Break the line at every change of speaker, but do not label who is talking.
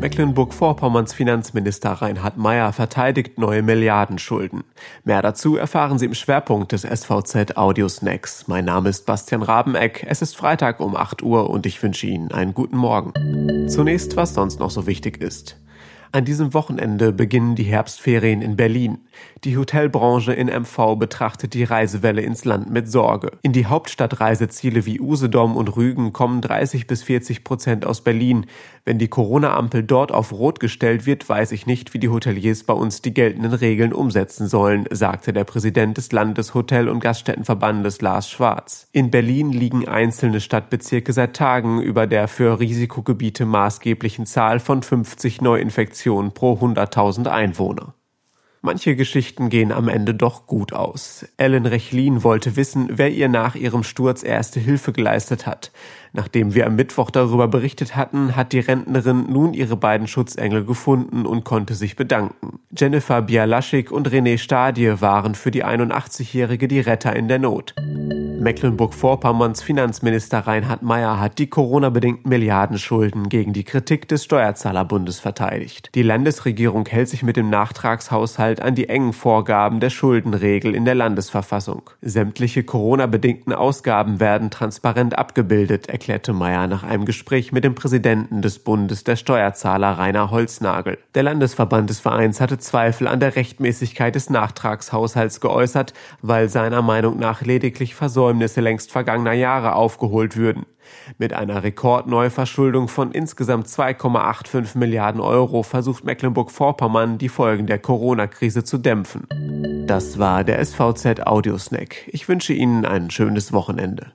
Mecklenburg-Vorpommerns Finanzminister Reinhard Mayer verteidigt neue Milliardenschulden. Mehr dazu erfahren Sie im Schwerpunkt des SVZ Audiosnacks. Mein Name ist Bastian Rabeneck. Es ist Freitag um 8 Uhr und ich wünsche Ihnen einen guten Morgen. Zunächst, was sonst noch so wichtig ist. An diesem Wochenende beginnen die Herbstferien in Berlin. Die Hotelbranche in MV betrachtet die Reisewelle ins Land mit Sorge. In die Hauptstadtreiseziele wie Usedom und Rügen kommen 30 bis 40 Prozent aus Berlin. Wenn die Corona-Ampel dort auf Rot gestellt wird, weiß ich nicht, wie die Hoteliers bei uns die geltenden Regeln umsetzen sollen, sagte der Präsident des Landeshotel- und Gaststättenverbandes Lars Schwarz. In Berlin liegen einzelne Stadtbezirke seit Tagen über der für Risikogebiete maßgeblichen Zahl von 50 Neuinfektionen Infektionen pro 100.000 Einwohner. Manche Geschichten gehen am Ende doch gut aus. Ellen Rechlin wollte wissen, wer ihr nach ihrem Sturz erste Hilfe geleistet hat. Nachdem wir am Mittwoch darüber berichtet hatten, hat die Rentnerin nun ihre beiden Schutzengel gefunden und konnte sich bedanken. Jennifer Bialaschik und René Stadie waren für die 81-Jährige die Retter in der Not. Mecklenburg-Vorpommerns Finanzminister Reinhard Mayer hat die Corona-bedingten Milliardenschulden gegen die Kritik des Steuerzahlerbundes verteidigt. Die Landesregierung hält sich mit dem Nachtragshaushalt an die engen Vorgaben der Schuldenregel in der Landesverfassung. Sämtliche Corona-bedingten Ausgaben werden transparent abgebildet, erklärte Mayer nach einem Gespräch mit dem Präsidenten des Bundes der Steuerzahler Rainer Holznagel. Der Landesverband des Vereins hatte Zweifel an der Rechtmäßigkeit des Nachtragshaushalts geäußert, weil seiner Meinung nach lediglich versäumt Versäumnisse längst vergangener Jahre aufgeholt würden. Mit einer Rekordneuverschuldung von insgesamt 2,85 Milliarden Euro versucht Mecklenburg-Vorpommern, die Folgen der Corona-Krise zu dämpfen. Das war der SVZ Audiosnack. Ich wünsche Ihnen ein schönes Wochenende.